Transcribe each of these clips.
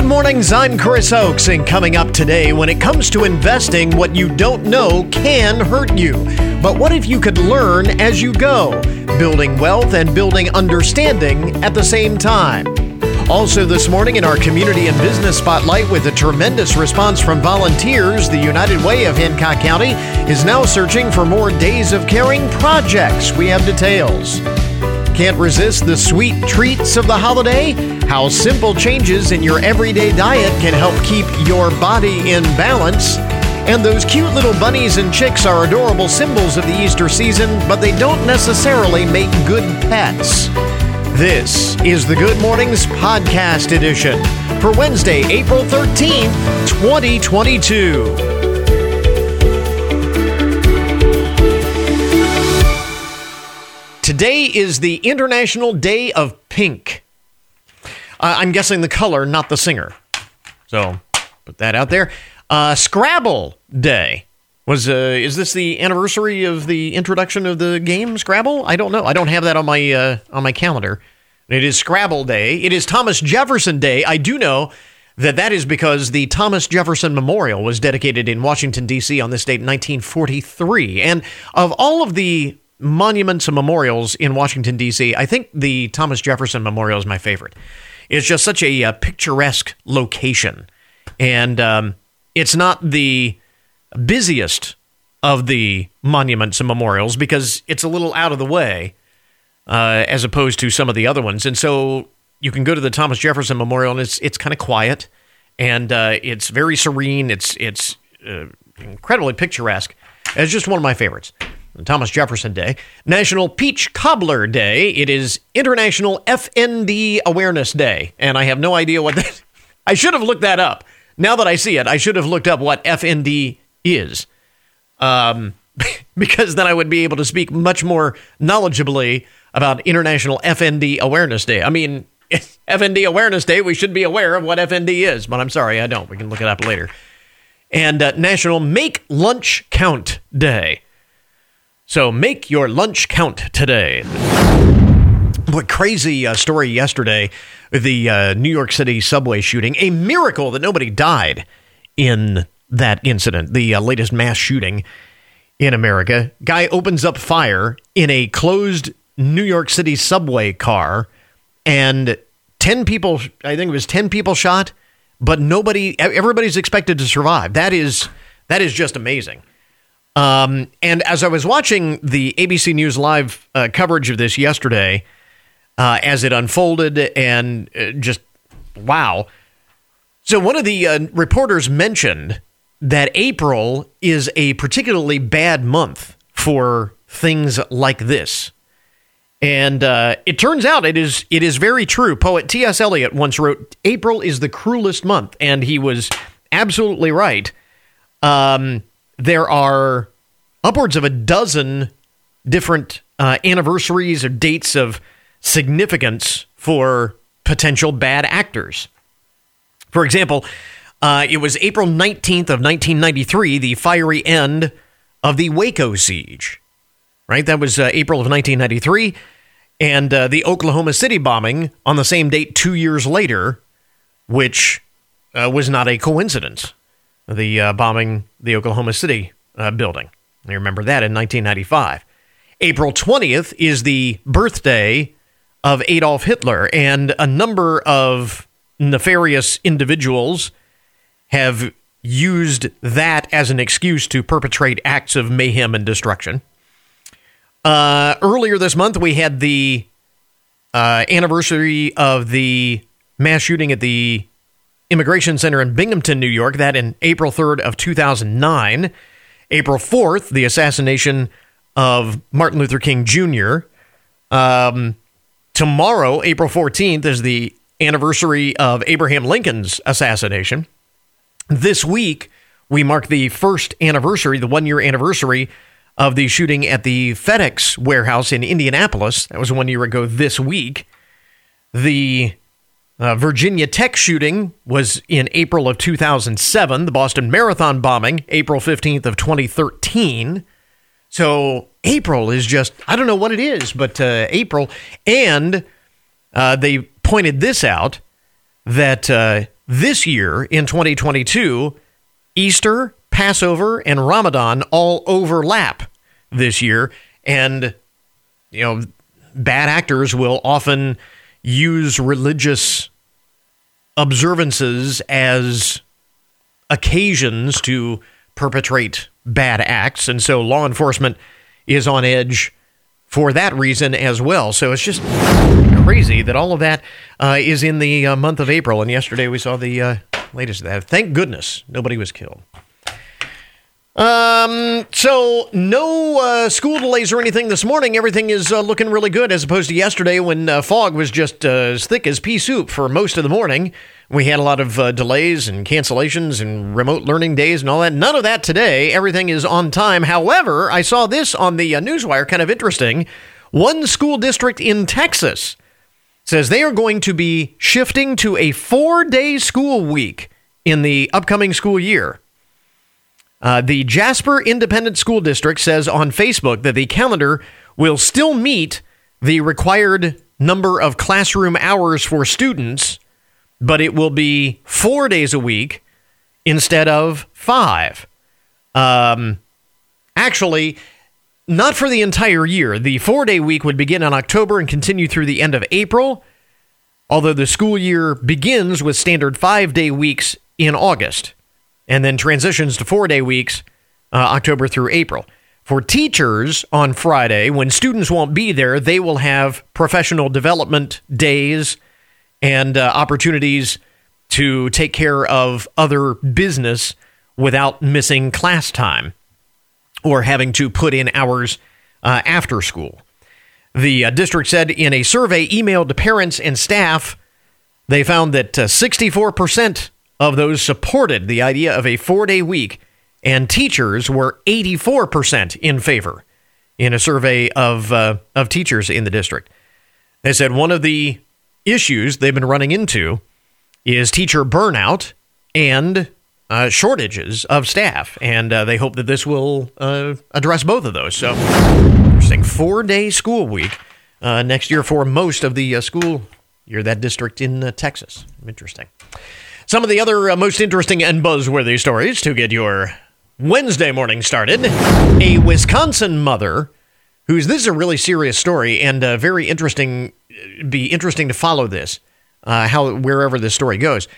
Good mornings, I'm Chris Oakes, and coming up today, when it comes to investing, what you don't know can hurt you. But what if you could learn as you go, building wealth and building understanding at the same time? Also, this morning in our community and business spotlight, with a tremendous response from volunteers, the United Way of Hancock County is now searching for more Days of Caring projects. We have details. Can't resist the sweet treats of the holiday? How simple changes in your everyday diet can help keep your body in balance. And those cute little bunnies and chicks are adorable symbols of the Easter season, but they don't necessarily make good pets. This is the Good Mornings Podcast Edition for Wednesday, April 13th, 2022. Today is the International Day of Pink. Uh, I'm guessing the color, not the singer. So put that out there. Uh, Scrabble Day was. Uh, is this the anniversary of the introduction of the game Scrabble? I don't know. I don't have that on my uh, on my calendar. It is Scrabble Day. It is Thomas Jefferson Day. I do know that that is because the Thomas Jefferson Memorial was dedicated in Washington D.C. on this date in 1943. And of all of the monuments and memorials in Washington, D.C., I think the Thomas Jefferson Memorial is my favorite. It's just such a, uh, picturesque location. And um, it's not the busiest of the monuments and memorials because it's a little out of the way uh, as opposed to some of the other ones. And so you can go to the Thomas Jefferson Memorial and it's, it's kind of quiet and uh, it's very serene. It's, it's uh, incredibly picturesque. It's just one of my favorites. Thomas Jefferson Day, National Peach Cobbler Day. It is International FND Awareness Day, and I have no idea what that. I should have looked that up. Now that I see it, I should have looked up what FND is, um, because then I would be able to speak much more knowledgeably about International FND Awareness Day. I mean, FND Awareness Day, we should be aware of what FND is, but I'm sorry, I don't. We can look it up later. And uh, National Make Lunch Count Day. So make your lunch count today. What crazy uh, story yesterday the uh, New York City subway shooting. A miracle that nobody died in that incident, the uh, latest mass shooting in America. Guy opens up fire in a closed New York City subway car, and 10 people, I think it was 10 people shot, but nobody, everybody's expected to survive. That is, that is just amazing. Um, and as I was watching the ABC News Live uh, coverage of this yesterday, uh, as it unfolded, and uh, just wow. So, one of the uh, reporters mentioned that April is a particularly bad month for things like this. And uh, it turns out it is it is very true. Poet T.S. Eliot once wrote, "April is the cruelest month," and he was absolutely right. Um, there are upwards of a dozen different uh, anniversaries or dates of significance for potential bad actors. For example, uh, it was April 19th of 1993, the fiery end of the Waco siege. Right? That was uh, April of 1993. And uh, the Oklahoma City bombing on the same date two years later, which uh, was not a coincidence the uh, bombing the Oklahoma City uh, building. I remember that in 1995. April 20th is the birthday of Adolf Hitler, and a number of nefarious individuals have used that as an excuse to perpetrate acts of mayhem and destruction. Uh, earlier this month, we had the uh, anniversary of the mass shooting at the Immigration Center in Binghamton, New York, that in April 3rd of 2009. April 4th, the assassination of Martin Luther King Jr. Um, tomorrow, April 14th, is the anniversary of Abraham Lincoln's assassination. This week, we mark the first anniversary, the one year anniversary of the shooting at the FedEx warehouse in Indianapolis. That was one year ago this week. The uh, Virginia Tech shooting was in April of 2007. The Boston Marathon bombing, April 15th of 2013. So April is just, I don't know what it is, but uh, April. And uh, they pointed this out that uh, this year in 2022, Easter, Passover, and Ramadan all overlap this year. And, you know, bad actors will often use religious observances as occasions to perpetrate bad acts. And so law enforcement is on edge for that reason as well. So it's just crazy that all of that uh, is in the uh, month of April. And yesterday we saw the uh, latest of that. Thank goodness nobody was killed. Um, so no uh, school delays or anything this morning. Everything is uh, looking really good as opposed to yesterday when uh, fog was just uh, as thick as pea soup for most of the morning. We had a lot of uh, delays and cancellations and remote learning days and all that. None of that today. Everything is on time. However, I saw this on the uh, newswire, kind of interesting. One school district in Texas says they are going to be shifting to a four-day school week in the upcoming school year. Uh, the Jasper Independent School District says on Facebook that the calendar will still meet the required number of classroom hours for students, but it will be four days a week instead of five. Um, actually, not for the entire year. The four day week would begin in October and continue through the end of April, although the school year begins with standard five day weeks in August and then transitions to four day weeks uh, October through April. For teachers on Friday, when students won't be there, they will have professional development days and uh, opportunities to take care of other business without missing class time or having to put in hours uh, after school. The uh, district said in a survey emailed to parents and staff, they found that uh, 64% of those supported the idea of a four day week, and teachers were 84% in favor in a survey of, uh, of teachers in the district. They said one of the issues they've been running into is teacher burnout and uh, shortages of staff, and uh, they hope that this will uh, address both of those. So, interesting. Four day school week uh, next year for most of the uh, school year, that district in uh, Texas. Interesting. Some of the other uh, most interesting and buzzworthy stories to get your Wednesday morning started. A Wisconsin mother, who's this is a really serious story and uh, very interesting. Be interesting to follow this, uh, how wherever this story goes.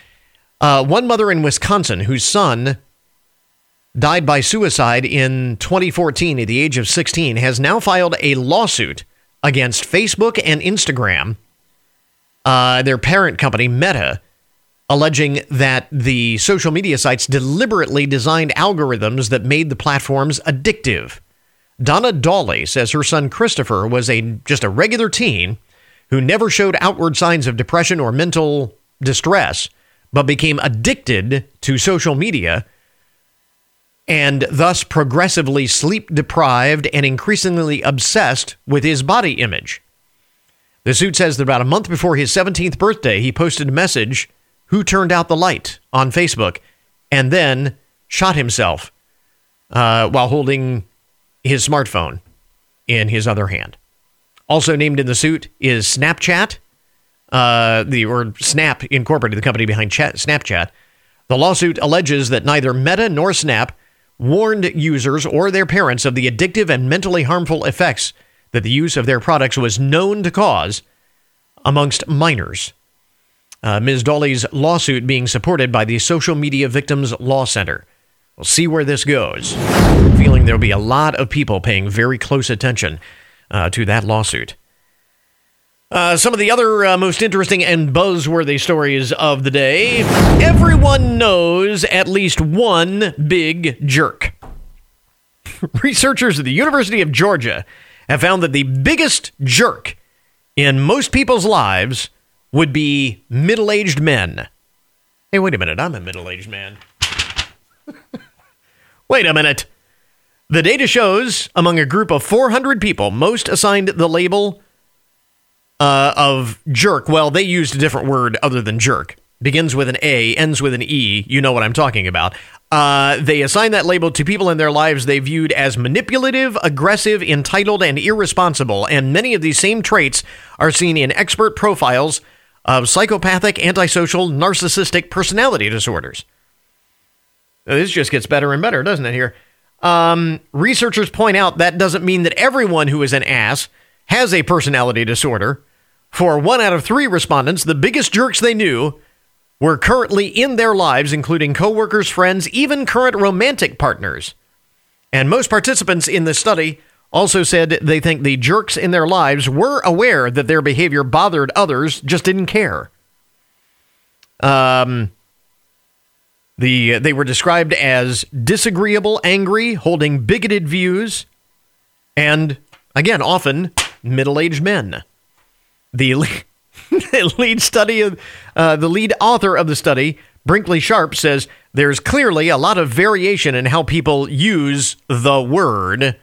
Uh, one mother in Wisconsin whose son died by suicide in 2014 at the age of 16 has now filed a lawsuit against Facebook and Instagram, uh, their parent company Meta alleging that the social media sites deliberately designed algorithms that made the platforms addictive. Donna Dawley says her son Christopher was a just a regular teen who never showed outward signs of depression or mental distress, but became addicted to social media and thus progressively sleep deprived and increasingly obsessed with his body image. The suit says that about a month before his 17th birthday, he posted a message who turned out the light on Facebook and then shot himself uh, while holding his smartphone in his other hand. Also named in the suit is Snapchat, uh, the or Snap Incorporated, the company behind chat, Snapchat. The lawsuit alleges that neither Meta nor Snap warned users or their parents of the addictive and mentally harmful effects that the use of their products was known to cause amongst minors. Uh, Ms. Dawley's lawsuit being supported by the Social Media Victims Law Center. We'll see where this goes. Feeling there'll be a lot of people paying very close attention uh, to that lawsuit. Uh, some of the other uh, most interesting and buzzworthy stories of the day. Everyone knows at least one big jerk. Researchers at the University of Georgia have found that the biggest jerk in most people's lives would be middle aged men. Hey, wait a minute. I'm a middle aged man. wait a minute. The data shows among a group of 400 people, most assigned the label uh, of jerk. Well, they used a different word other than jerk. Begins with an A, ends with an E. You know what I'm talking about. Uh, they assigned that label to people in their lives they viewed as manipulative, aggressive, entitled, and irresponsible. And many of these same traits are seen in expert profiles of psychopathic, antisocial, narcissistic personality disorders. This just gets better and better, doesn't it? Here, um, researchers point out that doesn't mean that everyone who is an ass has a personality disorder. For one out of three respondents, the biggest jerks they knew were currently in their lives, including coworkers, friends, even current romantic partners. And most participants in the study also said they think the jerks in their lives were aware that their behavior bothered others, just didn't care. Um, the they were described as disagreeable, angry, holding bigoted views, and again, often middle-aged men. The lead study of uh, the lead author of the study, Brinkley Sharp, says there's clearly a lot of variation in how people use the word.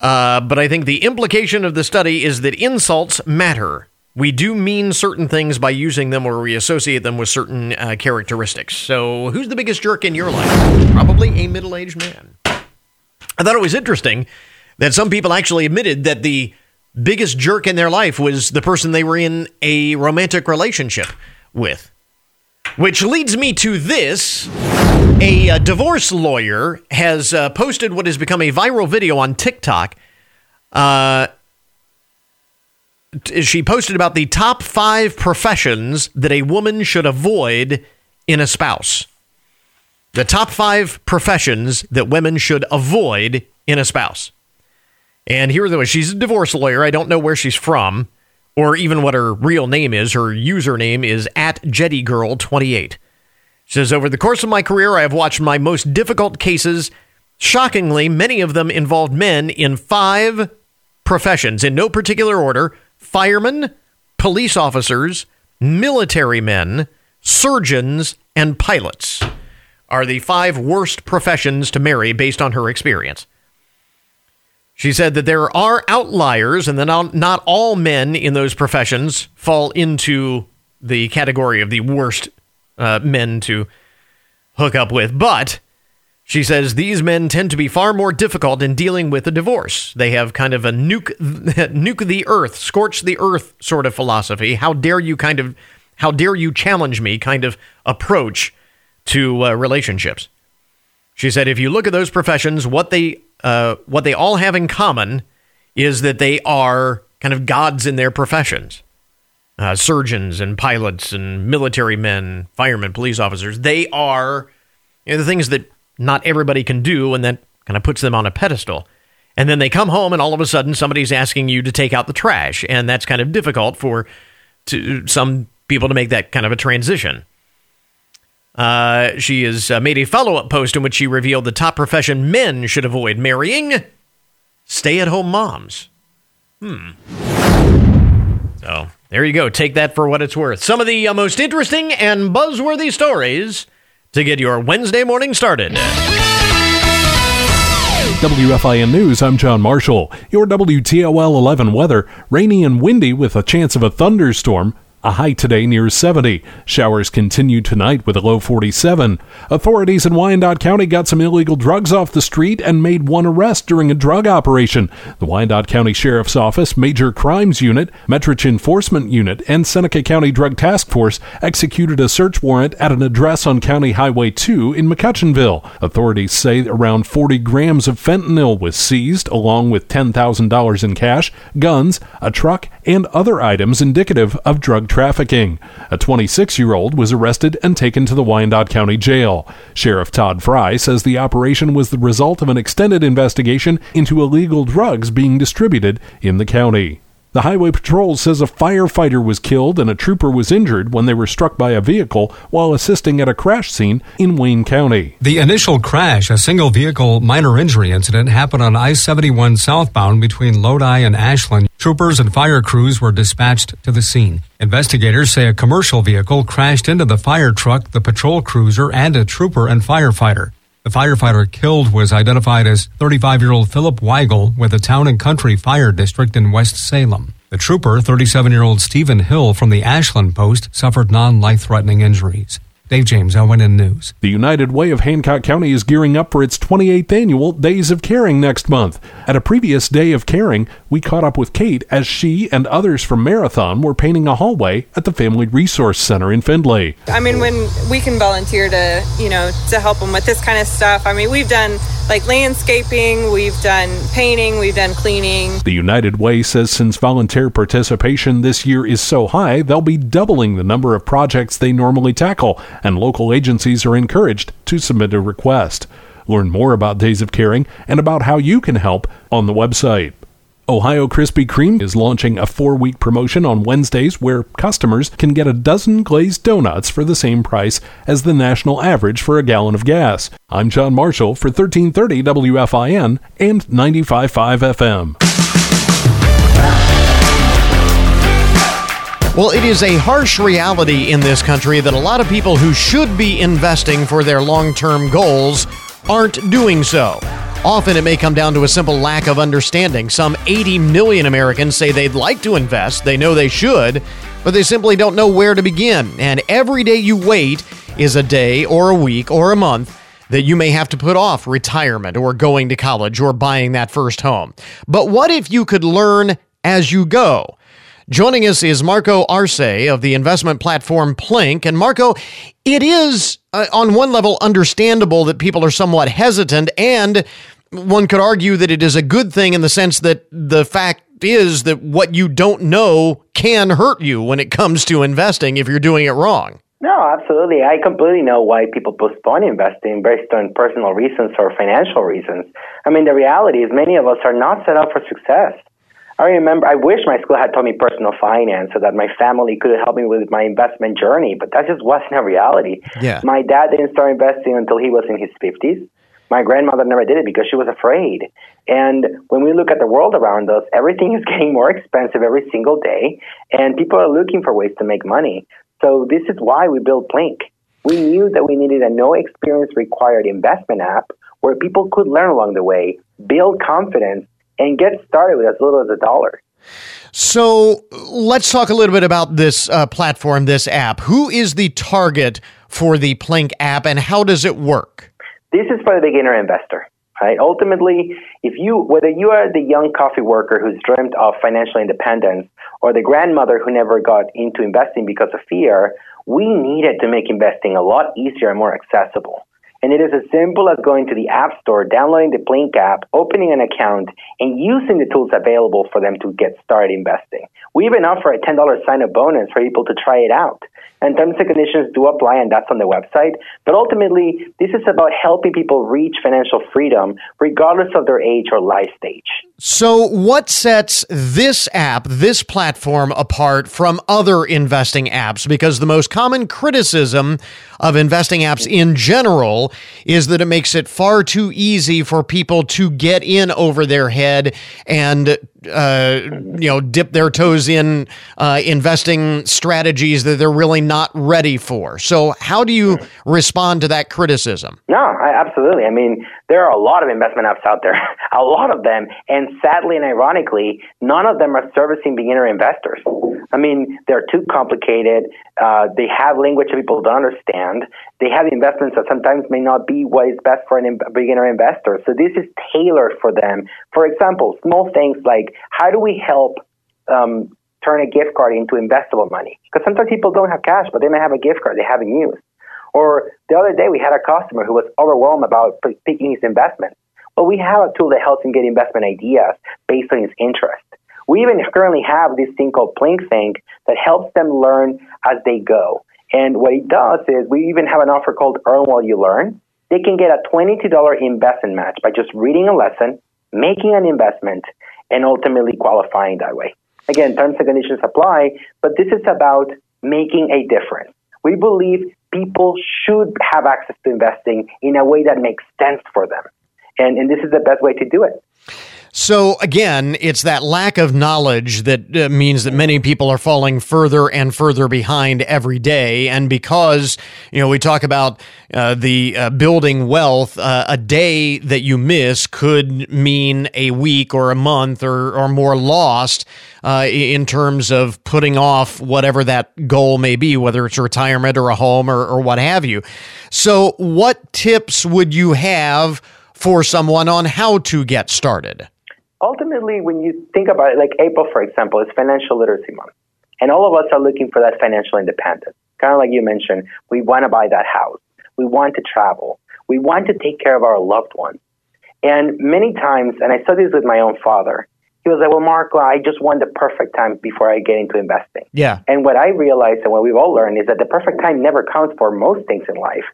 Uh, but I think the implication of the study is that insults matter. We do mean certain things by using them or we associate them with certain uh, characteristics. So, who's the biggest jerk in your life? Probably a middle aged man. I thought it was interesting that some people actually admitted that the biggest jerk in their life was the person they were in a romantic relationship with. Which leads me to this. A, a uh, divorce lawyer has uh, posted what has become a viral video on TikTok. Uh, she posted about the top five professions that a woman should avoid in a spouse. The top five professions that women should avoid in a spouse. And here are the way she's a divorce lawyer. I don't know where she's from or even what her real name is. Her username is at JettyGirl28. She says, Over the course of my career, I have watched my most difficult cases. Shockingly, many of them involved men in five professions, in no particular order firemen, police officers, military men, surgeons, and pilots are the five worst professions to marry based on her experience. She said that there are outliers and that not all men in those professions fall into the category of the worst uh, men to hook up with. But she says these men tend to be far more difficult in dealing with a divorce. They have kind of a nuke, nuke the earth, scorch the earth sort of philosophy. How dare you kind of, how dare you challenge me kind of approach to uh, relationships. She said if you look at those professions, what they uh, what they all have in common is that they are kind of gods in their professions. Uh, surgeons and pilots and military men, firemen, police officers. They are you know, the things that not everybody can do, and that kind of puts them on a pedestal. And then they come home, and all of a sudden, somebody's asking you to take out the trash, and that's kind of difficult for to, some people to make that kind of a transition. Uh, she has uh, made a follow up post in which she revealed the top profession men should avoid marrying stay at home moms. Hmm. So there you go. Take that for what it's worth. Some of the uh, most interesting and buzzworthy stories to get your Wednesday morning started. WFIN News, I'm John Marshall. Your WTOL 11 weather rainy and windy with a chance of a thunderstorm. A high today near 70. Showers continue tonight with a low 47. Authorities in Wyandot County got some illegal drugs off the street and made one arrest during a drug operation. The Wyandot County Sheriff's Office, Major Crimes Unit, Metrich Enforcement Unit, and Seneca County Drug Task Force executed a search warrant at an address on County Highway 2 in McCutchenville. Authorities say around 40 grams of fentanyl was seized, along with $10,000 in cash, guns, a truck, and other items indicative of drug trafficking. A 26 year old was arrested and taken to the Wyandot County Jail. Sheriff Todd Fry says the operation was the result of an extended investigation into illegal drugs being distributed in the county. The Highway Patrol says a firefighter was killed and a trooper was injured when they were struck by a vehicle while assisting at a crash scene in Wayne County. The initial crash, a single vehicle minor injury incident, happened on I 71 southbound between Lodi and Ashland. Troopers and fire crews were dispatched to the scene. Investigators say a commercial vehicle crashed into the fire truck, the patrol cruiser, and a trooper and firefighter. The firefighter killed was identified as 35 year old Philip Weigel with the Town and Country Fire District in West Salem. The trooper, 37 year old Stephen Hill from the Ashland Post, suffered non life threatening injuries. Dave James, ONN News. The United Way of Hancock County is gearing up for its 28th annual Days of Caring next month. At a previous Day of Caring, we caught up with Kate as she and others from Marathon were painting a hallway at the Family Resource Center in Findlay. I mean, when we can volunteer to, you know, to help them with this kind of stuff, I mean, we've done like landscaping, we've done painting, we've done cleaning. The United Way says since volunteer participation this year is so high, they'll be doubling the number of projects they normally tackle and local agencies are encouraged to submit a request. Learn more about Days of Caring and about how you can help on the website. Ohio Krispy Kreme is launching a four week promotion on Wednesdays where customers can get a dozen glazed donuts for the same price as the national average for a gallon of gas. I'm John Marshall for 1330 WFIN and 955 FM. Well, it is a harsh reality in this country that a lot of people who should be investing for their long term goals aren't doing so. Often it may come down to a simple lack of understanding. Some 80 million Americans say they'd like to invest, they know they should, but they simply don't know where to begin. And every day you wait is a day or a week or a month that you may have to put off retirement or going to college or buying that first home. But what if you could learn as you go? Joining us is Marco Arce of the investment platform Plynk. And Marco, it is uh, on one level understandable that people are somewhat hesitant, and one could argue that it is a good thing in the sense that the fact is that what you don't know can hurt you when it comes to investing if you're doing it wrong. No, absolutely. I completely know why people postpone investing based on personal reasons or financial reasons. I mean, the reality is many of us are not set up for success. I remember, I wish my school had taught me personal finance so that my family could help me with my investment journey, but that just wasn't a reality. Yeah. My dad didn't start investing until he was in his 50s. My grandmother never did it because she was afraid. And when we look at the world around us, everything is getting more expensive every single day, and people are looking for ways to make money. So this is why we built Plynk. We knew that we needed a no experience required investment app where people could learn along the way, build confidence, and get started with as little as a dollar. So let's talk a little bit about this uh, platform, this app. Who is the target for the Plynk app and how does it work? This is for the beginner investor. Right? Ultimately, if you whether you are the young coffee worker who's dreamed of financial independence or the grandmother who never got into investing because of fear, we needed to make investing a lot easier and more accessible. And it is as simple as going to the App Store, downloading the Plynk app, opening an account, and using the tools available for them to get started investing. We even offer a $10 sign up bonus for people to try it out. And terms and conditions do apply, and that's on the website. But ultimately, this is about helping people reach financial freedom regardless of their age or life stage. So, what sets this app, this platform, apart from other investing apps? Because the most common criticism of investing apps in general is that it makes it far too easy for people to get in over their head and uh, you know dip their toes in uh, investing strategies that they're really not ready for. So, how do you respond to that criticism? No, I, absolutely. I mean, there are a lot of investment apps out there, a lot of them, and sadly and ironically, none of them are servicing beginner investors. I mean, they're too complicated. Uh, they have language that people don't understand. They have investments that sometimes may not be what is best for a beginner investor. So this is tailored for them. For example, small things like how do we help um, turn a gift card into investable money? Because sometimes people don't have cash, but they may have a gift card they haven't used. Or the other day, we had a customer who was overwhelmed about picking his investment. Well, we have a tool that helps him get investment ideas based on his interest. We even currently have this thing called Plynk Think that helps them learn as they go. And what it does is we even have an offer called Earn While You Learn. They can get a $22 investment match by just reading a lesson, making an investment, and ultimately qualifying that way. Again, terms and conditions apply, but this is about making a difference. We believe people should have access to investing in a way that makes sense for them. And, and this is the best way to do it. So again, it's that lack of knowledge that uh, means that many people are falling further and further behind every day. And because you know we talk about uh, the uh, building wealth, uh, a day that you miss could mean a week or a month or or more lost uh, in terms of putting off whatever that goal may be, whether it's retirement or a home or, or what have you. So, what tips would you have for someone on how to get started? Ultimately, when you think about it, like April, for example, is Financial Literacy Month. And all of us are looking for that financial independence. Kind of like you mentioned, we want to buy that house. We want to travel. We want to take care of our loved ones. And many times, and I saw this with my own father, he was like, Well, Marco, I just want the perfect time before I get into investing. Yeah. And what I realized and what we've all learned is that the perfect time never counts for most things in life.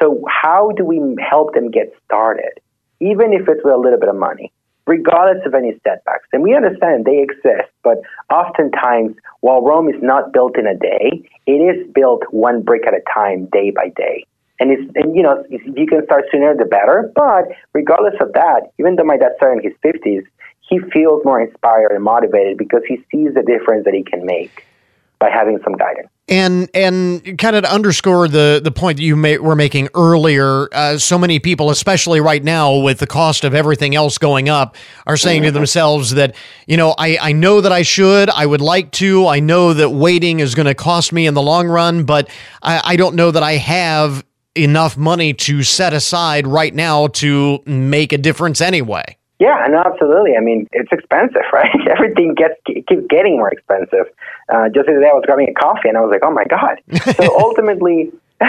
So, how do we help them get started, even if it's with a little bit of money? Regardless of any setbacks. And we understand they exist, but oftentimes, while Rome is not built in a day, it is built one brick at a time, day by day. And it's and you know if you can start sooner the better. But regardless of that, even though my dad started in his fifties, he feels more inspired and motivated because he sees the difference that he can make by having some guidance. And and kind of to underscore the the point that you may, were making earlier, uh, so many people, especially right now with the cost of everything else going up, are saying to themselves that you know I I know that I should, I would like to, I know that waiting is going to cost me in the long run, but I, I don't know that I have enough money to set aside right now to make a difference anyway. Yeah, no, absolutely. I mean, it's expensive, right? Everything gets keeps getting more expensive. Uh, just the other day, I was grabbing a coffee, and I was like, "Oh my god!" so ultimately,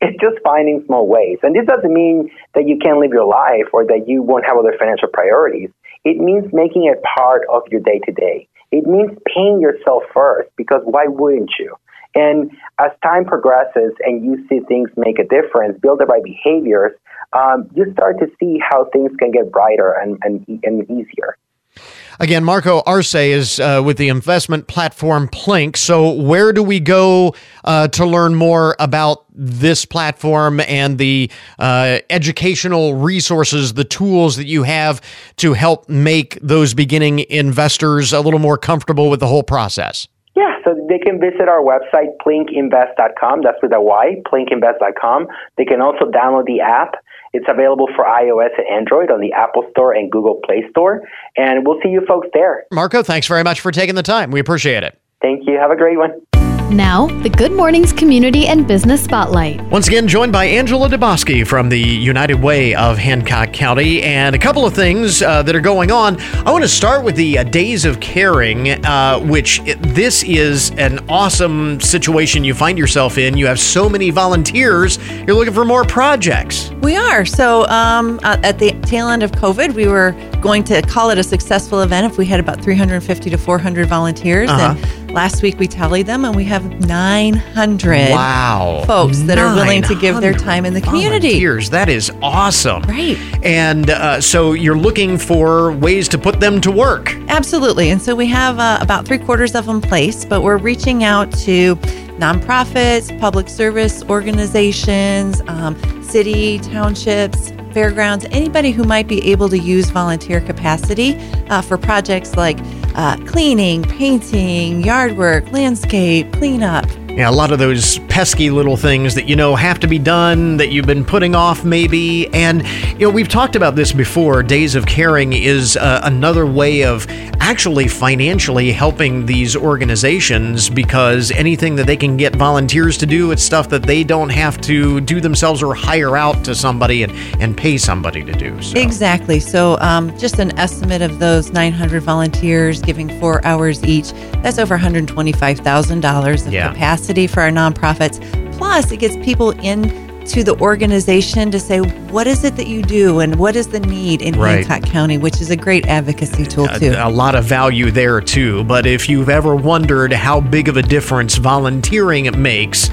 it's just finding small ways. And this doesn't mean that you can't live your life or that you won't have other financial priorities. It means making it part of your day to day. It means paying yourself first, because why wouldn't you? And as time progresses and you see things make a difference, build the right behaviors, um, you start to see how things can get brighter and, and, and easier. Again, Marco Arce is uh, with the investment platform Plynk. So, where do we go uh, to learn more about this platform and the uh, educational resources, the tools that you have to help make those beginning investors a little more comfortable with the whole process? Yeah, so they can visit our website, plynkinvest.com. That's with a Y, plynkinvest.com. They can also download the app it's available for iOS and Android on the Apple Store and Google Play Store. And we'll see you folks there. Marco, thanks very much for taking the time. We appreciate it. Thank you. Have a great one. Now, the Good Mornings Community and Business Spotlight. Once again, joined by Angela Dubosky from the United Way of Hancock County, and a couple of things uh, that are going on. I want to start with the uh, Days of Caring, uh, which it, this is an awesome situation you find yourself in. You have so many volunteers, you're looking for more projects. We are. So, um, uh, at the tail end of COVID, we were going to call it a successful event if we had about 350 to 400 volunteers. Uh-huh. And last week we tallied them, and we have 900 wow. folks that are willing to give their time in the community. Volunteers. That is awesome. Right. And uh, so you're looking for ways to put them to work. Absolutely. And so we have uh, about three quarters of them placed, but we're reaching out to nonprofits, public service organizations, um, city, townships, fairgrounds, anybody who might be able to use volunteer capacity uh, for projects like uh, cleaning, painting, yard work, landscape, cleanup. Yeah, a lot of those pesky little things that you know have to be done that you've been putting off, maybe. And, you know, we've talked about this before. Days of Caring is uh, another way of actually financially helping these organizations because anything that they can get volunteers to do, it's stuff that they don't have to do themselves or hire out to somebody and, and pay somebody to do. So. Exactly. So, um, just an estimate of those 900 volunteers giving four hours each, that's over $125,000 of yeah. capacity publicity for our nonprofits. Plus, it gets people in to the organization to say what is it that you do and what is the need in right. Hancock County, which is a great advocacy tool too. A, a, lot of value there too. But if you've ever wondered how big of a difference volunteering makes,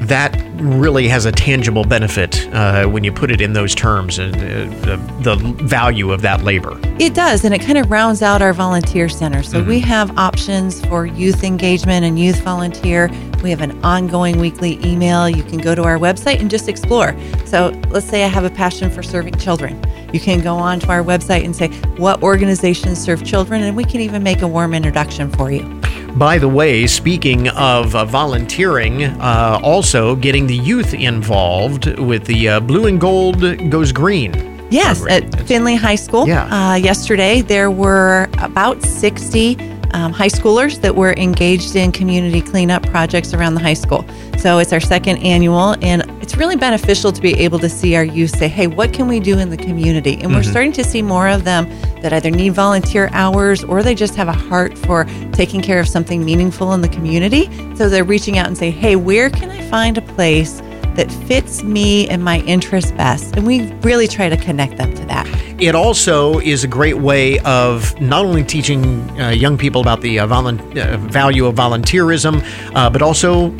that really has a tangible benefit uh, when you put it in those terms and uh, the, the, value of that labor. It does, and it kind of rounds out our volunteer center. So mm-hmm. we have options for youth engagement and youth volunteer. We have an ongoing weekly email. You can go to our website and just explore. So let's say I have a passion for serving children. You can go on to our website and say, what organizations serve children? And we can even make a warm introduction for you. By the way, speaking of uh, volunteering, uh, also getting the youth involved with the uh, Blue and Gold Goes Green. Yes, at Findlay High School. Yeah. Uh, yesterday, there were about 60 um, high schoolers that were engaged in community cleanup projects around the high school. So it's our second annual, and it's really beneficial to be able to see our youth say, hey, what can we do in the community? And we're starting to see more of them that either need volunteer hours or they just have a heart for taking care of something meaningful in the community. So they're reaching out and say, hey, where can I find a place? That fits me and my interests best. And we really try to connect them to that. It also is a great way of not only teaching uh, young people about the uh, volun- uh, value of volunteerism, uh, but also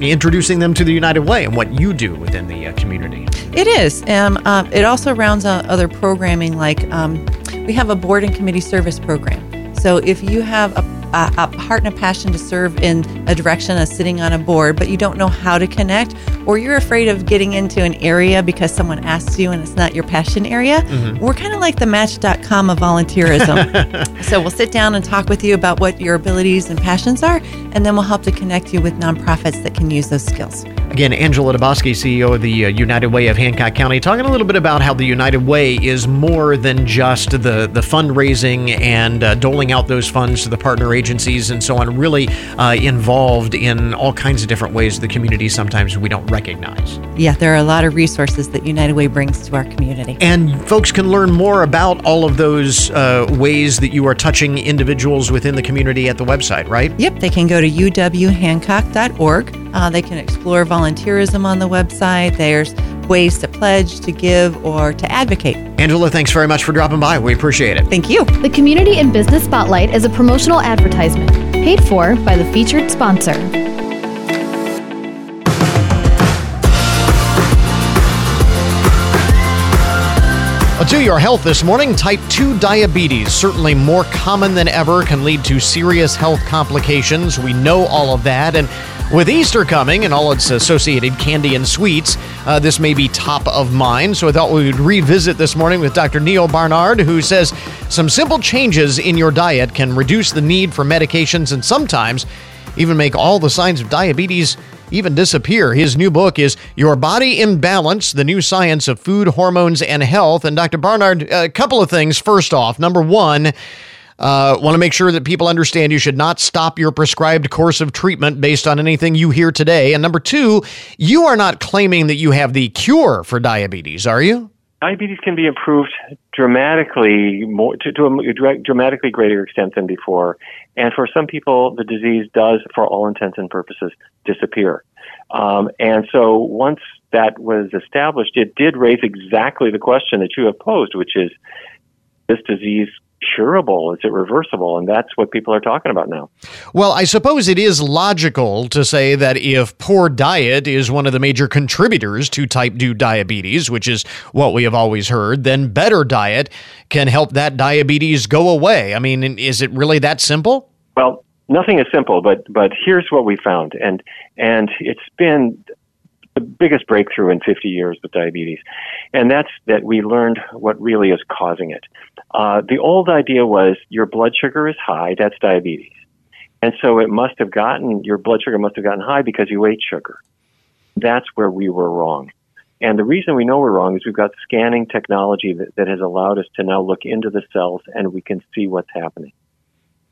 introducing them to the United Way and what you do within the uh, community. It is. Um, uh, it also rounds out other programming, like um, we have a board and committee service program. So if you have a a, a heart and a passion to serve in a direction of sitting on a board, but you don't know how to connect, or you're afraid of getting into an area because someone asks you and it's not your passion area, Mm-hmm. we're kind of like the match.com of volunteerism. so we'll sit down and talk with you about what your abilities and passions are, and then we'll help to connect you with nonprofits that can use those skills. Again, Angela Dubosky, CEO of the uh, United Way of Hancock County, talking a little bit about how the United Way is more than just the, the fundraising and uh, doling out those funds to the partner agencies and so on, really uh, involved in all kinds of different ways the community sometimes we don't recognize. Yeah, there are a lot of resources that United Way brings to our community. And folks can learn more about all of those uh, ways that you are touching individuals within the community at the website, right? Yep, they can go to uwhancock.org. Uh, they can explore volunteerism on the website. There's ways to pledge, to give, or to advocate. Angela, thanks very much for dropping by. We appreciate it. Thank you. The Community and Business Spotlight is a promotional advertisement paid for by the featured sponsor. Your health this morning, type 2 diabetes, certainly more common than ever, can lead to serious health complications. We know all of that. And with Easter coming and all its associated candy and sweets, uh, this may be top of mind. So I thought we would revisit this morning with Dr. Neal Barnard, who says some simple changes in your diet can reduce the need for medications and sometimes even make all the signs of diabetes even disappear. His new book is Your Body in Balance The New Science of Food, Hormones, and Health. And Dr. Barnard, a couple of things. First off, number one, uh, want to make sure that people understand you should not stop your prescribed course of treatment based on anything you hear today. And number two, you are not claiming that you have the cure for diabetes, are you? Diabetes can be improved dramatically more to, to a dramatically greater extent than before. And for some people the disease does for all intents and purposes disappear. Um, and so once that was established it did raise exactly the question that you have posed which is this disease curable? Is it reversible? And that's what people are talking about now. Well, I suppose it is logical to say that if poor diet is one of the major contributors to type 2 diabetes, which is what we have always heard, then better diet can help that diabetes go away. I mean, is it really that simple? Well, nothing is simple, but but here's what we found, and and it's been the biggest breakthrough in 50 years with diabetes, and that's that we learned what really is causing it. Uh, the old idea was your blood sugar is high, that's diabetes. And so it must have gotten, your blood sugar must have gotten high because you ate sugar. That's where we were wrong. And the reason we know we're wrong is we've got scanning technology that, that has allowed us to now look into the cells and we can see what's happening.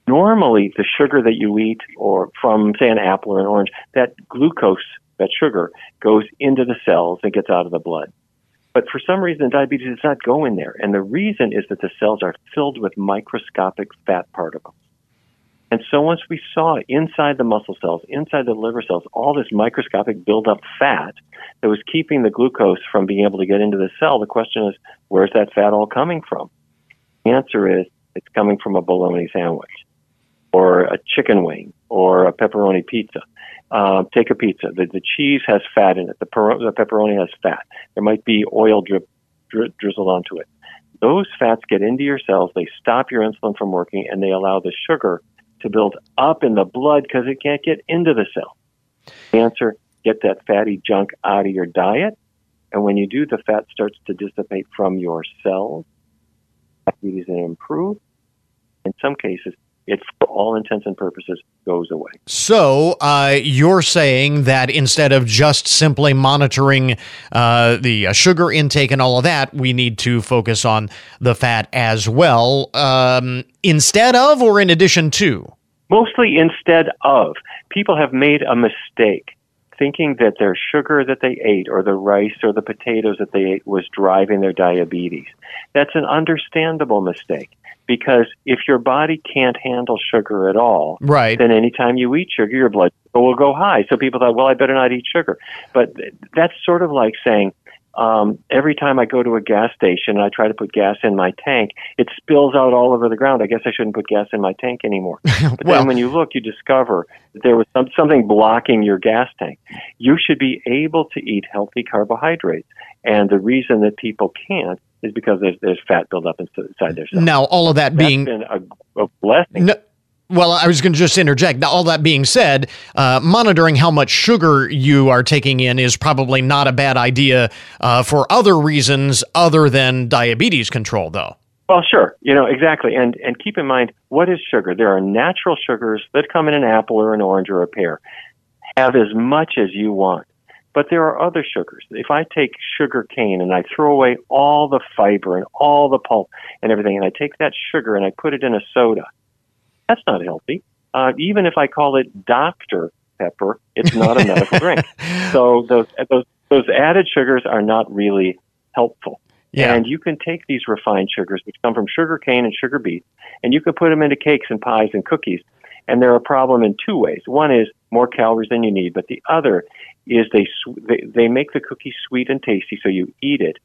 Normally, the sugar that you eat, or from, say, an apple or an orange, that glucose, that sugar, goes into the cells and gets out of the blood. But for some reason, diabetes does not go in there. And the reason is that the cells are filled with microscopic fat particles. And so once we saw inside the muscle cells, inside the liver cells, all this microscopic buildup fat that was keeping the glucose from being able to get into the cell, the question is, where's that fat all coming from? The answer is, it's coming from a bologna sandwich or a chicken wing or a pepperoni pizza. Uh, take a pizza. The, the cheese has fat in it. The, per- the pepperoni has fat. There might be oil drip, dri- drizzled onto it. Those fats get into your cells. They stop your insulin from working, and they allow the sugar to build up in the blood because it can't get into the cell. Answer: Get that fatty junk out of your diet, and when you do, the fat starts to dissipate from your cells. Diabetes and improve. In some cases, it, for all intents and purposes, goes away. So uh, you're saying that instead of just simply monitoring uh, the uh, sugar intake and all of that, we need to focus on the fat as well, um, instead of or in addition to? Mostly instead of. People have made a mistake thinking that their sugar that they ate or the rice or the potatoes that they ate was driving their diabetes. That's an understandable mistake because if your body can't handle sugar at all, right. then anytime you eat sugar, your blood sugar will go high. So people thought, well, I better not eat sugar. But that's sort of like saying, um, every time I go to a gas station and I try to put gas in my tank, it spills out all over the ground. I guess I shouldn't put gas in my tank anymore. But well, then when you look, you discover that there was some, something blocking your gas tank. You should be able to eat healthy carbohydrates. And the reason that people can't is because there's, there's fat buildup inside their cells. now all of that That's being been a, a blessing. No, well, I was going to just interject. Now, all that being said, uh, monitoring how much sugar you are taking in is probably not a bad idea uh, for other reasons other than diabetes control, though. Well, sure. You know, exactly. And, and keep in mind, what is sugar? There are natural sugars that come in an apple or an orange or a pear. Have as much as you want. But there are other sugars. If I take sugar cane and I throw away all the fiber and all the pulp and everything, and I take that sugar and I put it in a soda, that's not healthy. Uh, even if I call it Dr. Pepper, it's not a medical drink. So those, those, those added sugars are not really helpful. Yeah. And you can take these refined sugars, which come from sugar cane and sugar beets, and you can put them into cakes and pies and cookies. And they're a problem in two ways. One is more calories than you need, but the other is they they, they make the cookie sweet and tasty, so you eat it,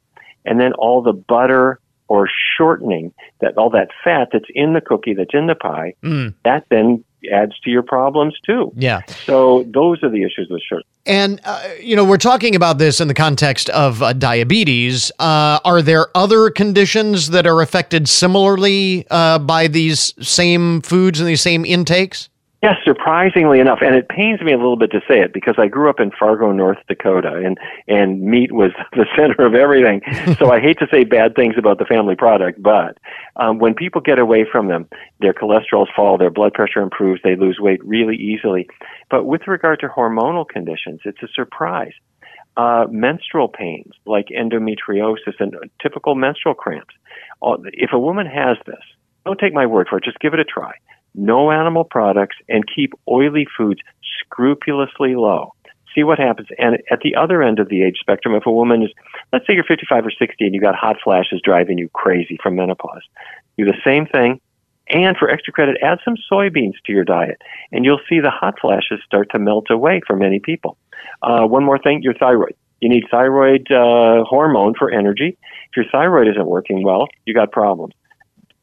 and then all the butter or shortening that all that fat that's in the cookie that's in the pie Mm, that then adds to your problems too. yeah. So those are the issues with sugar. And, uh, you know, we're talking about this in the context of uh, diabetes. Uh, are there other conditions that are affected similarly uh, by these same foods and these same intakes? Yes, surprisingly enough, and it pains me a little bit to say it because I grew up in Fargo, North Dakota, and and meat was the center of everything. so I hate to say bad things about the family product, but um, when people get away from them, their cholesterols fall, their blood pressure improves, they lose weight really easily. But with regard to hormonal conditions, it's a surprise. Uh, menstrual pains like endometriosis and typical menstrual cramps. Uh, If a woman has this, don't take my word for it. Just give it a try no animal products, and keep oily foods scrupulously low. See what happens. And at the other end of the age spectrum, if a woman is, let's say you're 55 or 60 and you got hot flashes driving you crazy from menopause, do the same thing. And for extra credit, add some soybeans to your diet, and you'll see the hot flashes start to melt away for many people. Uh, one more thing, your thyroid. You need thyroid uh, hormone for energy. If your thyroid isn't working well, you got problems.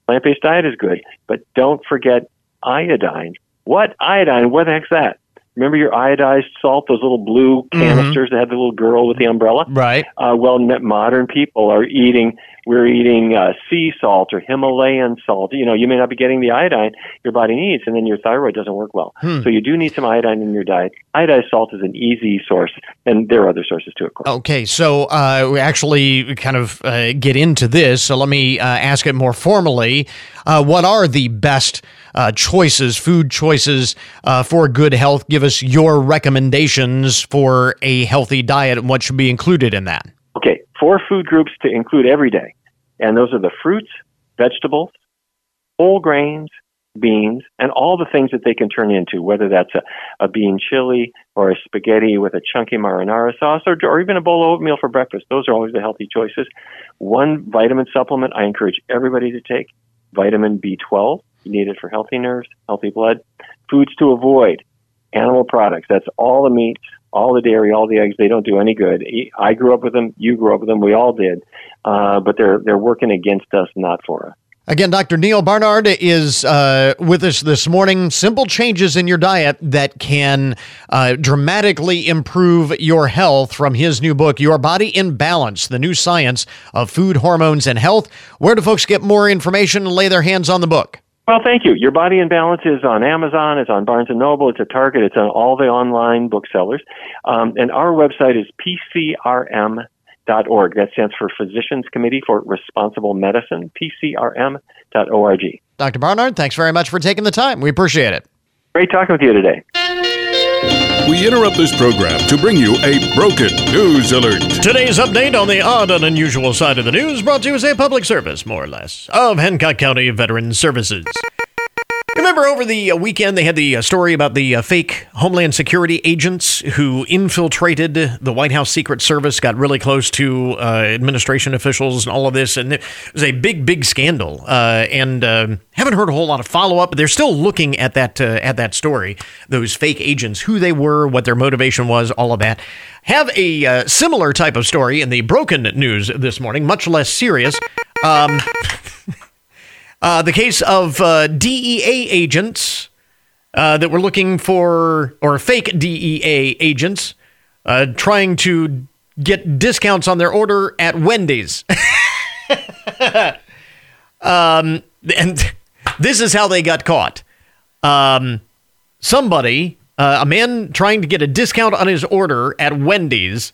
Plant-based diet is good, but don't forget iodine. What iodine? What the heck's that? Remember your iodized salt, those little blue canisters that had the little girl with the umbrella? Right. Uh, well, modern people are eating, we're eating uh, sea salt or Himalayan salt. You know, you may not be getting the iodine your body needs, and then your thyroid doesn't work well. So you do need some iodine in your diet. Iodized salt is an easy source, and there are other sources too, of course. Okay, so uh, we actually kind of uh, get into this. So let me uh, ask it more formally. Uh, what are the best uh, choices, food choices uh, for good health? Give us your recommendations for a healthy diet and what should be included in that. Four food groups to include every day. And those are the fruits, vegetables, whole grains, beans, and all the things that they can turn into, whether that's a, a bean chili or a spaghetti with a chunky marinara sauce or, or even a bowl of oatmeal for breakfast. Those are always the healthy choices. One vitamin supplement I encourage everybody to take, vitamin B12. You need it for healthy nerves, healthy blood. Foods to avoid, animal products. That's all the meats, all the dairy, all the eggs. They don't do any good. I grew up with them. You grew up with them. We all did. Uh, but they're they're working against us, not for us. Again, Dr. Neal Barnard is uh, with us this morning. Simple changes in your diet that can uh, dramatically improve your health from his new book, Your Body in Balance The New Science of Food, Hormones, and Health. Where do folks get more information and lay their hands on the book? Well, thank you. Your Body in Balance is on Amazon, it's on Barnes and Noble, it's at Target, it's on all the online booksellers. Um, and our website is pcrm.org. That stands for Physicians Committee for Responsible Medicine, pcrm.org. Dr. Barnard, thanks very much for taking the time. We appreciate it. Great talking with you today. We interrupt this program to bring you a broken news alert. Today's update on the odd and unusual side of the news brought to you as a public service, more or less, of Hancock County Veteran Services. Remember over the uh, weekend they had the uh, story about the uh, fake Homeland Security agents who infiltrated the White House Secret Service, got really close to administration officials and all of this, and it was a big, big scandal. And um, haven't heard a whole lot of follow up, but they're still looking at that at that story. Those fake agents, who they were, what their motivation was, all of that. Have a similar type of story in the broken news this morning, much less serious. Um, Uh, the case of uh, DEA agents uh, that were looking for, or fake DEA agents, uh, trying to get discounts on their order at Wendy's. um, and this is how they got caught. Um, somebody, uh, a man trying to get a discount on his order at Wendy's,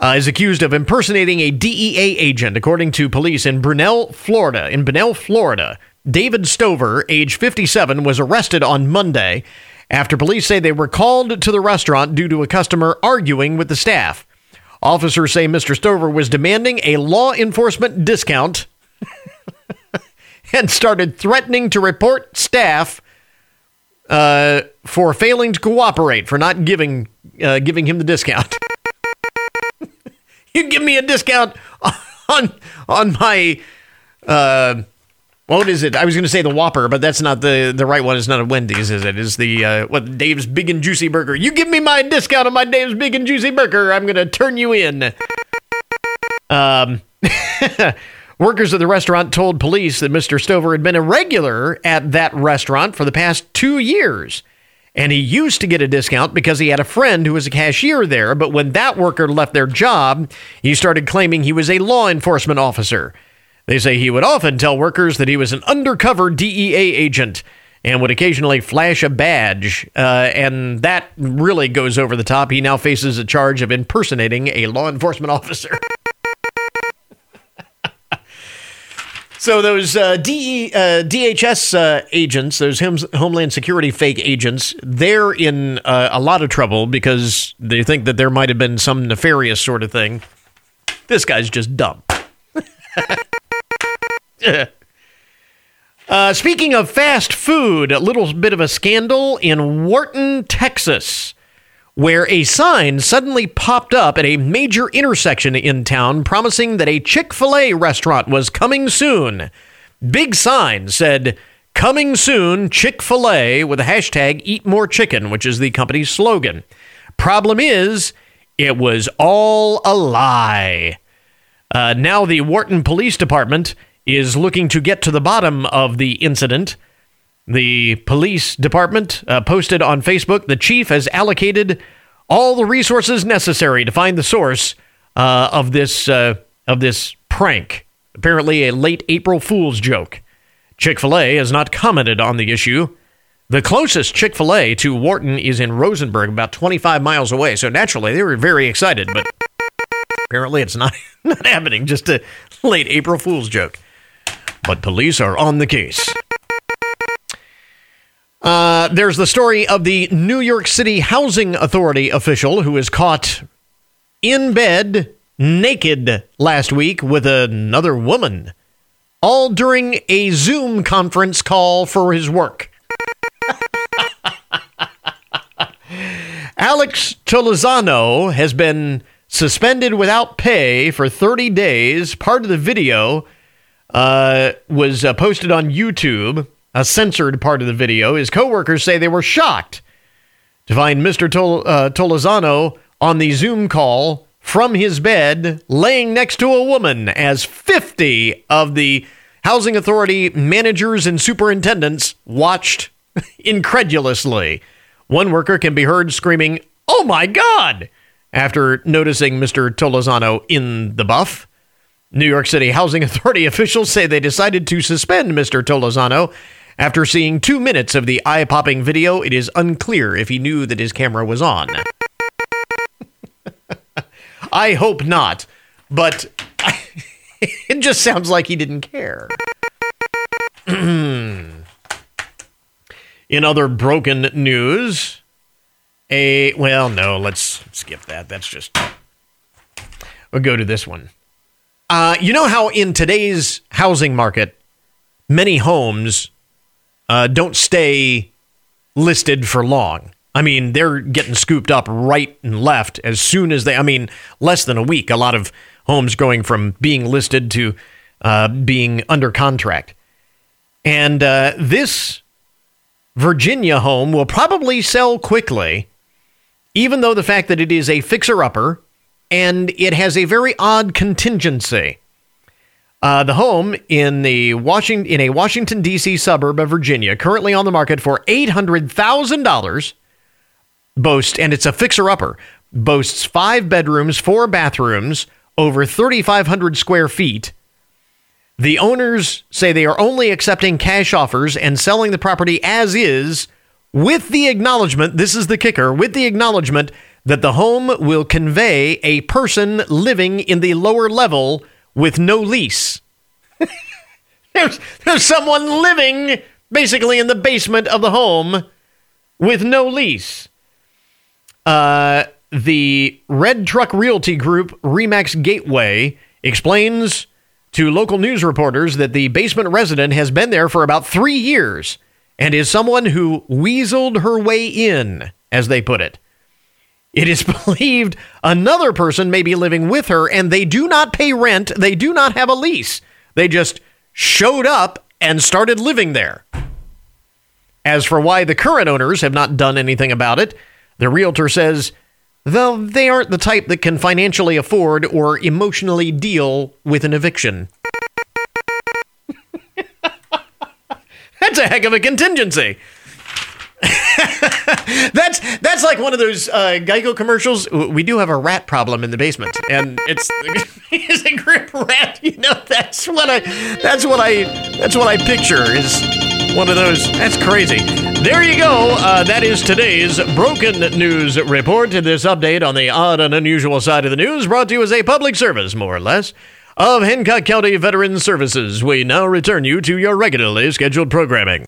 uh, is accused of impersonating a DEA agent, according to police in Bunnell, Florida. In Bunnell, Florida, David Stover, age 57, was arrested on Monday after police say they were called to the restaurant due to a customer arguing with the staff. Officers say Mr. Stover was demanding a law enforcement discount and started threatening to report staff uh, for failing to cooperate, for not giving uh, giving him the discount. you give me a discount on on my uh, what is it? I was going to say the Whopper, but that's not the the right one. It's not a Wendy's, is it? Is the uh, what Dave's Big and Juicy Burger? You give me my discount on my Dave's Big and Juicy Burger, I'm going to turn you in. Um. Workers at the restaurant told police that Mr. Stover had been a regular at that restaurant for the past two years. And he used to get a discount because he had a friend who was a cashier there. But when that worker left their job, he started claiming he was a law enforcement officer. They say he would often tell workers that he was an undercover DEA agent and would occasionally flash a badge. Uh, and that really goes over the top. He now faces a charge of impersonating a law enforcement officer. So those uh, DE, uh, DHS uh, agents, those Homeland Security fake agents, they're in uh, a lot of trouble because they think that there might have been some nefarious sort of thing. This guy's just dumb. Uh, speaking of fast food, a little bit of a scandal in Wharton, Texas where a sign suddenly popped up at a major intersection in town promising that a Chick fil A restaurant was coming soon. Big sign said, Coming soon, Chick fil A, with a hashtag Eat More Chicken, which is the company's slogan. Problem is, it was all a lie. Uh, now, the Wharton Police Department is looking to get to the bottom of the incident the police department uh, posted on Facebook the chief has allocated all the resources necessary to find the source uh, of this uh, of this prank. Apparently, a late April Fool's joke. Chick Fil A has not commented on the issue. The closest Chick Fil A to Wharton is in Rosenberg, about 25 miles away. So naturally, they were very excited, but apparently, it's not not happening. Just a late April Fool's joke. But police are on the case. Uh, there's the story of the New York City Housing Authority official who was caught in bed naked last week with another woman, all during a Zoom conference call for his work. Alex Tolosano has been suspended without pay for 30 days. Part of the video uh, was uh, posted on YouTube a censored part of the video. His coworkers say they were shocked to find Mr. Tol- uh, on the Zoom call from his bed, laying next to a woman, as 50 of the housing authority managers and superintendents watched incredulously. One worker can be heard screaming, Oh my God! after noticing Mr. Tolosano in the buff. New York City Housing Authority officials say they decided to suspend Mr. Tolosano After seeing two minutes of the eye popping video, it is unclear if he knew that his camera was on. I hope not, but it just sounds like he didn't care. In other broken news, a well, no, let's skip that. That's just we'll go to this one. Uh, you know how in today's housing market, many homes uh, don't stay listed for long. I mean, they're getting scooped up right and left as soon as they. I mean, less than a week. A lot of homes going from being listed to uh, being under contract. And uh, this Virginia home will probably sell quickly, even though the fact that it is a fixer upper and it has a very odd contingency. Uh, the home in the Washington in a Washington D.C. suburb of Virginia, currently on the market for eight hundred thousand dollars, boasts and it's a fixer upper. Boasts five bedrooms, four bathrooms, over thirty five hundred square feet. The owners say they are only accepting cash offers and selling the property as is, with the acknowledgement. This is the kicker. With the acknowledgement that the home will convey a person living in the lower level with no lease. there's, there's someone living basically in the basement of the home with no lease. Uh, the Red Truck Realty Group Remax Gateway explains to local news reporters that the basement resident has been there for about three years and is someone who weaseled her way in, as they put it. It is believed another person may be living with her and they do not pay rent. They do not have a lease. They just showed up and started living there. As for why the current owners have not done anything about it, the realtor says, though they aren't the type that can financially afford or emotionally deal with an eviction. That's a heck of a contingency. that's that's like one of those uh, Geico commercials. We do have a rat problem in the basement, and it's it's a grip rat. You know, that's what I that's what I that's what I picture is one of those. That's crazy. There you go. Uh, that is today's broken news report. This update on the odd and unusual side of the news brought to you as a public service, more or less. Of Hancock County Veterans Services, we now return you to your regularly scheduled programming.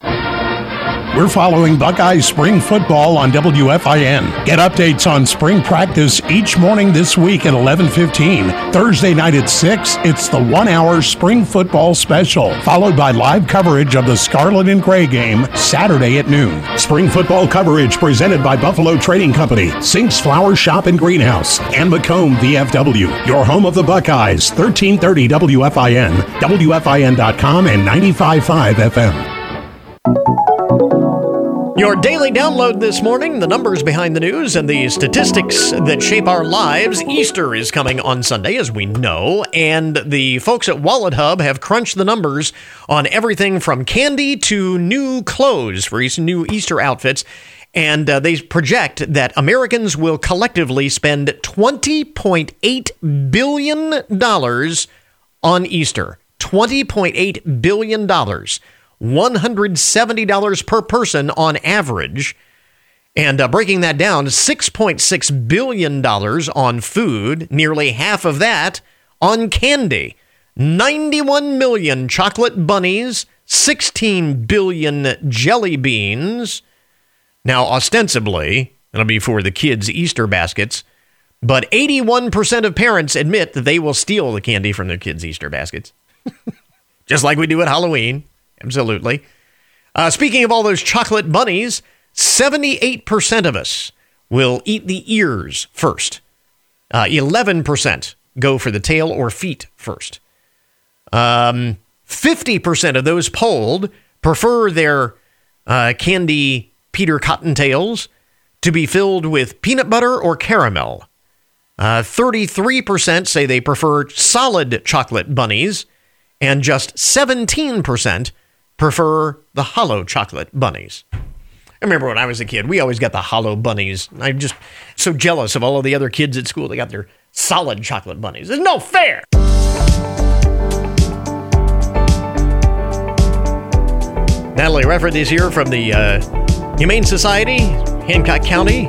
We're following Buckeyes spring football on WFIN. Get updates on spring practice each morning this week at 11:15. Thursday night at 6, it's the 1-hour spring football special, followed by live coverage of the Scarlet and Gray game Saturday at noon. Spring football coverage presented by Buffalo Trading Company, Sinks Flower Shop and Greenhouse, and McComb VFW. Your home of the Buckeyes, 1330 WFIN, WFIN.com and 95.5 FM. Your daily download this morning, the numbers behind the news and the statistics that shape our lives. Easter is coming on Sunday, as we know, and the folks at WalletHub have crunched the numbers on everything from candy to new clothes for new Easter outfits. And uh, they project that Americans will collectively spend $20.8 billion on Easter. $20.8 billion. $170 per person on average. And uh, breaking that down, $6.6 billion on food, nearly half of that on candy, 91 million chocolate bunnies, 16 billion jelly beans. Now, ostensibly, it'll be for the kids' Easter baskets, but 81% of parents admit that they will steal the candy from their kids' Easter baskets, just like we do at Halloween. Absolutely. Uh, speaking of all those chocolate bunnies, 78% of us will eat the ears first. Uh, 11% go for the tail or feet first. Um, 50% of those polled prefer their uh, candy Peter Cottontails to be filled with peanut butter or caramel. Uh, 33% say they prefer solid chocolate bunnies, and just 17% prefer the hollow chocolate bunnies. I remember when I was a kid, we always got the hollow bunnies. I'm just so jealous of all of the other kids at school. They got their solid chocolate bunnies. It's no fair. Natalie Refford is here from the uh, Humane Society, Hancock County,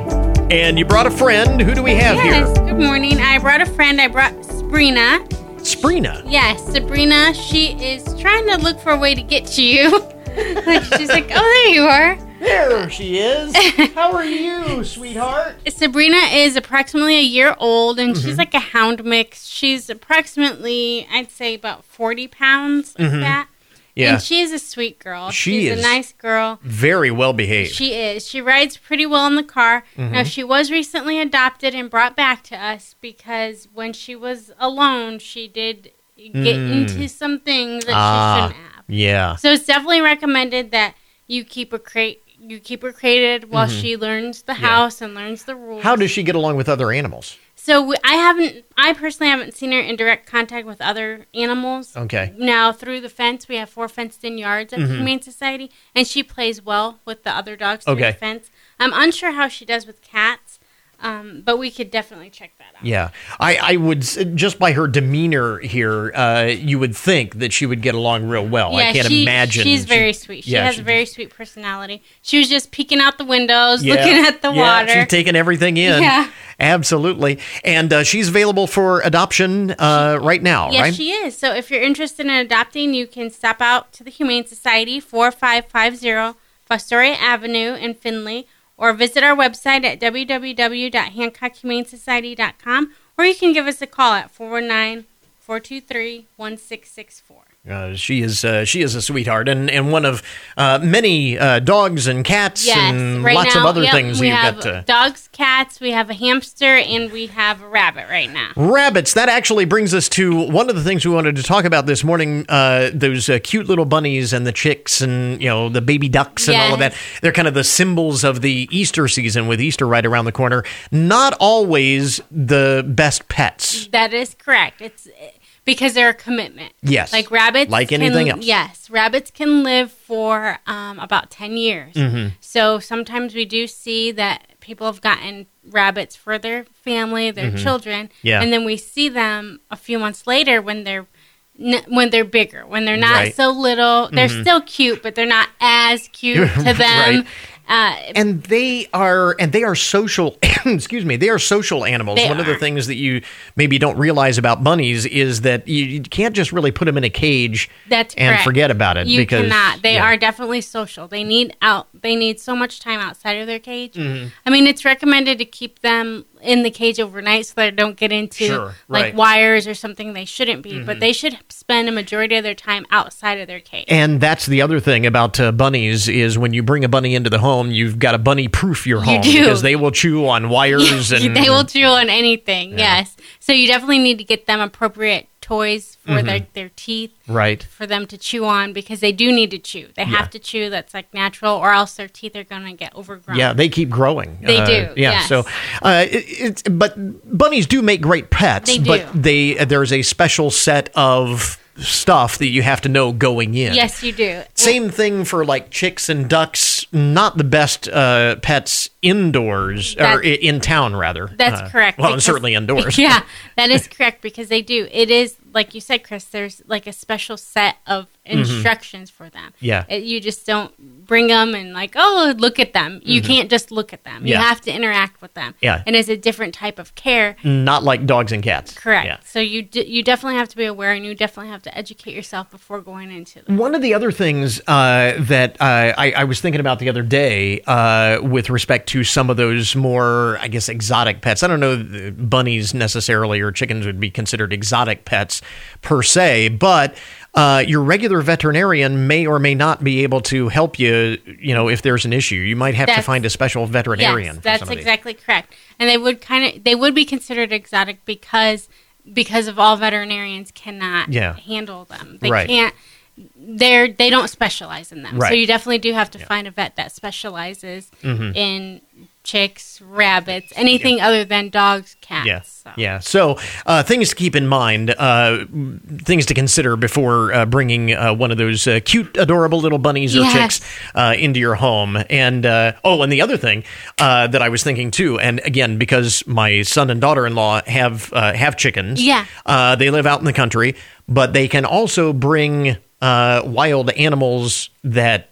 and you brought a friend. Who do we have yes, here? good morning. I brought a friend. I brought Sabrina. Sabrina. Yes, Sabrina. She is trying to look for a way to get to you. like she's like, oh, there you are. There she is. How are you, sweetheart? Sabrina is approximately a year old, and Mm-hmm. she's like a hound mix. She's approximately, I'd say, about forty pounds, like Mhm. that. Yeah. And she is a sweet girl. She She's is. a nice girl. Very well behaved. She is. She rides pretty well in the car. Now, Mhm. she was recently adopted and brought back to us because when she was alone, she did get Mm. into some things that she ah, shouldn't have. yeah. So it's definitely recommended that you keep her crate. You keep her crated while Mhm. she learns the Yeah. house and learns the rules. How does she get along with other animals? So I haven't. I personally haven't seen her in direct contact with other animals. Okay. Now through the fence, we have four fenced-in yards at the Mhm. Humane Society, and she plays well with the other dogs through Okay. the fence. I'm unsure how she does with cats, um, but we could definitely check that out. Yeah, I, I would just by her demeanor here, uh, you would think that she would get along real well. Yeah, I can't she- imagine. She's she- very sweet. She yeah, has she- a very sweet personality. She was just peeking out the windows, yeah, looking at the yeah, water. She's taking everything in. Yeah. absolutely. And uh, she's available for adoption uh, right now, Yes, right? she is. So if you're interested in adopting, you can stop out to the Humane Society, 4550 Fostoria Avenue in Findlay, or visit our website at www.hancockhumanesociety.com, or you can give us a call at 419 423 1664. Uh, she is uh, she is a sweetheart and, and one of uh, many uh, dogs and cats Yes, and right lots now, of other yep, things we you've have got to. dogs, cats, we have a hamster, and we have a rabbit right now. Rabbits. That actually brings us to one of the things we wanted to talk about this morning. Uh, those uh, cute little bunnies and the chicks and you know the baby ducks and all of that. They're kind of the symbols of the Easter season with Easter right around the corner. Not always the best pets. That is correct. It's because they're a commitment. Yes. Like rabbits. Like can- anything else. Yes. Rabbits can live for um, about 10 years. Mhm. So sometimes we do see that people have gotten rabbits for their family, their Mhm. children. Yeah. And then we see them a few months later when they're. n- When they're bigger, when they're not Right. so little, they're Mhm. still cute, but they're not as cute to them. Right. Uh, and they are and they are social excuse me they are social animals one of the things that you maybe don't realize about bunnies is that you, you can't just really put them in a cage That's and correct. forget about it You because cannot. They yeah. are definitely social. They need out. They need so much time outside of their cage. Mhm. I mean, it's recommended to keep them in the cage overnight so they don't get into Sure, like right. wires or something they shouldn't be. But Mhm. they should spend a majority of their time outside of their cage. And that's the other thing about uh, bunnies is when you bring a bunny into the home, you've got to bunny proof your You home do. because they will chew on wires and they will chew on anything. Yes. So you definitely need to get them appropriate toys for Mhm. their their teeth. Right. For them to chew on because they do need to chew. They Yeah. have to chew. That's like natural, or else their teeth are going to get overgrown. Yeah, they keep growing. They Uh, do, Yeah. yes. So, uh, it, but bunnies do make great pets. They But do. they there's a special set of stuff that you have to know going in. Yes, you do. Same thing for like chicks and ducks. Not the best uh, pets indoors or in town, rather. That's Uh, correct. Well, and because- certainly indoors. yeah, that is correct because they do. It is like you said, Chris. There's like a special set of Mhm. instructions for them. Yeah. It- you just don't bring them and like, oh, look at them. You Mhm. can't just look at them. Yeah. You have to interact with them. Yeah. and it's a different type of care. Not like dogs and cats. Correct. Yeah. So you d- you definitely have to be aware, and you definitely have to educate yourself before going into them. One of the other things uh, that uh, I, I was thinking about the other day uh, with respect to some of those more, I guess, exotic pets. I don't know bunnies necessarily or chickens would be considered exotic pets per se, but uh, your regular veterinarian may or may not be able to help you. You know, if there's an issue, you might have to find a special veterinarian. Yes, that's some of these. exactly correct. And they would kind of they would be considered exotic because because of all veterinarians cannot Yeah. handle them. They Right. can't. They're they don't specialize in them. So you definitely do have to find a vet that specializes Mhm. in chicks, rabbits, anything other than dogs, cats. Yeah. Yeah. So, uh, things to keep in mind, uh, things to consider before uh, bringing uh, one of those uh, cute, adorable little bunnies or Yes. chicks uh, into your home. And, uh, oh, and the other thing uh, that I was thinking too, and again, because my son and daughter in law have, uh, have chickens, Yeah. uh, they live out in the country, but they can also bring uh, wild animals that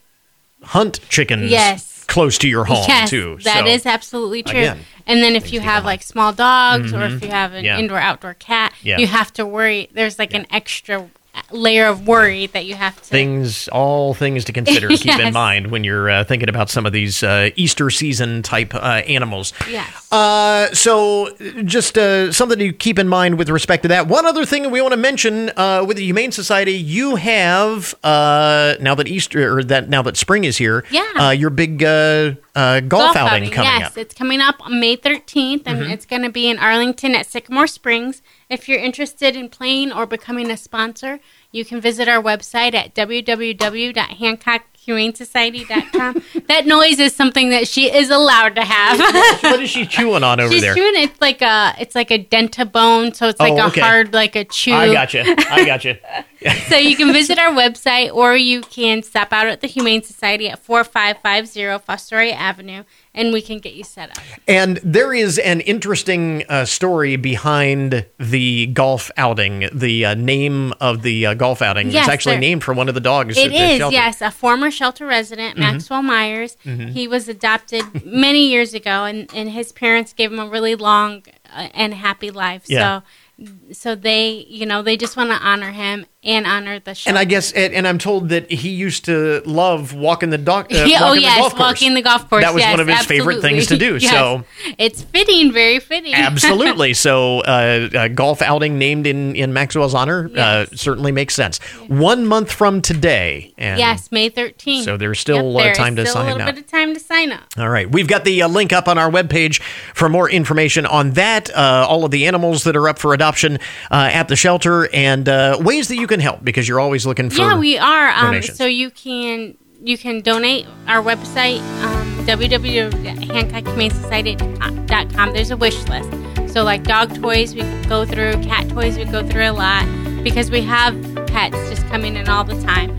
hunt chickens Yes. Close to your home yes, too. that so, is absolutely true. again, and then if you have like small dogs or if mm-hmm. you have an Yeah. indoor outdoor cat, Yeah. you have to worry. There's like an extra layer of worry that you have to. things, all things to consider. Keep in mind when you're uh, thinking about some of these uh, Easter season type uh, animals. Yes. Uh, so, just uh, something to keep in mind with respect to that. One other thing we want to mention uh, with the Humane Society, you have uh, now that Easter or that now that spring is here, Yeah. uh, your big uh, uh, golf, outing, coming yes, up. Mm-hmm. it's coming up on May 13th, and it's going to be in Arlington at Sycamore Springs. If you're interested in playing or becoming a sponsor, you can visit our website at www.hancockhumanesociety.com. that noise is something that she is allowed to have. what is she chewing on over She's there? chewing it's like a it's like a dentabone, so it's like Oh, a okay. hard like a chew. I gotcha. I gotcha. so you can visit our website or you can stop out at the Humane Society at 4550 Fostoria Avenue and we can get you set up. And there is an interesting uh, story behind the golf outing. The uh, name of the uh, golf outing Yes, is actually there- named for one of the dogs. It is, shelter. yes, a former shelter resident, Mhm. Maxwell Myers. Mhm. He was adopted many years ago, and, and his parents gave him a really long uh, and happy life. Yeah. So, so they, you know, they just want to honor him and honor the shelter. And I guess, and and I'm told that he used to love walking the dog. Uh, Yeah, oh yes, the walking the golf course. That was yes, one of his favorite things to do. Yes. So it's fitting, very fitting. absolutely. So uh, a golf outing named in in Maxwell's honor uh, certainly makes sense. One month from today. And yes, May 13th. So there's still, uh, there time to still sign a little up. bit of time to sign up. All right. We've got the uh, link up on our webpage for more information on that, uh, all of the animals that are up for adoption uh, at the shelter, and uh, ways that you can help because you're always looking for yeah, we are. Um, so you can you can donate our website um, www.hancockhumanesociety.com. There's a wish list. So like dog toys, we go through cat toys, we go through a lot because we have pets just coming in all the time,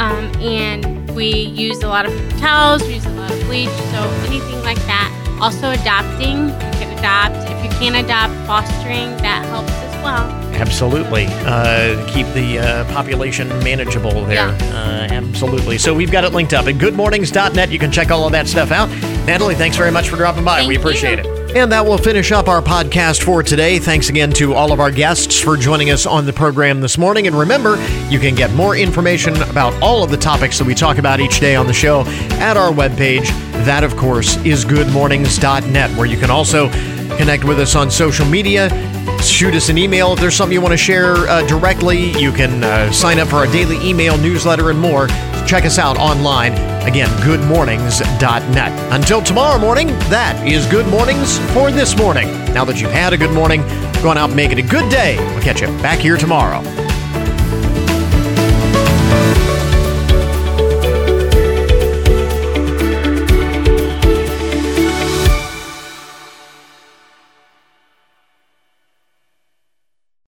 um, and we use a lot of towels, we use a lot of bleach, so anything like that. Also adopting, you can adopt. If you can't adopt, fostering that helps as well. Absolutely. Uh, keep the uh, population manageable there. Uh, absolutely. So we've got it linked up at goodmornings.net. You can check all of that stuff out. Natalie, thanks very much for dropping by. we appreciate it. And that will finish up our podcast for today. Thanks again to all of our guests for joining us on the program this morning. And remember, you can get more information about all of the topics that we talk about each day on the show at our webpage. That, of course, is goodmornings.net, where you can also connect with us on social media shoot us an email if there's something you want to share uh, directly. You can uh, sign up for our daily email newsletter and more. Check us out online. Again, goodmornings.net. Until tomorrow morning, that is Good Mornings for this morning. Now that you've had a good morning, go on out and make it a good day. We'll catch you back here tomorrow.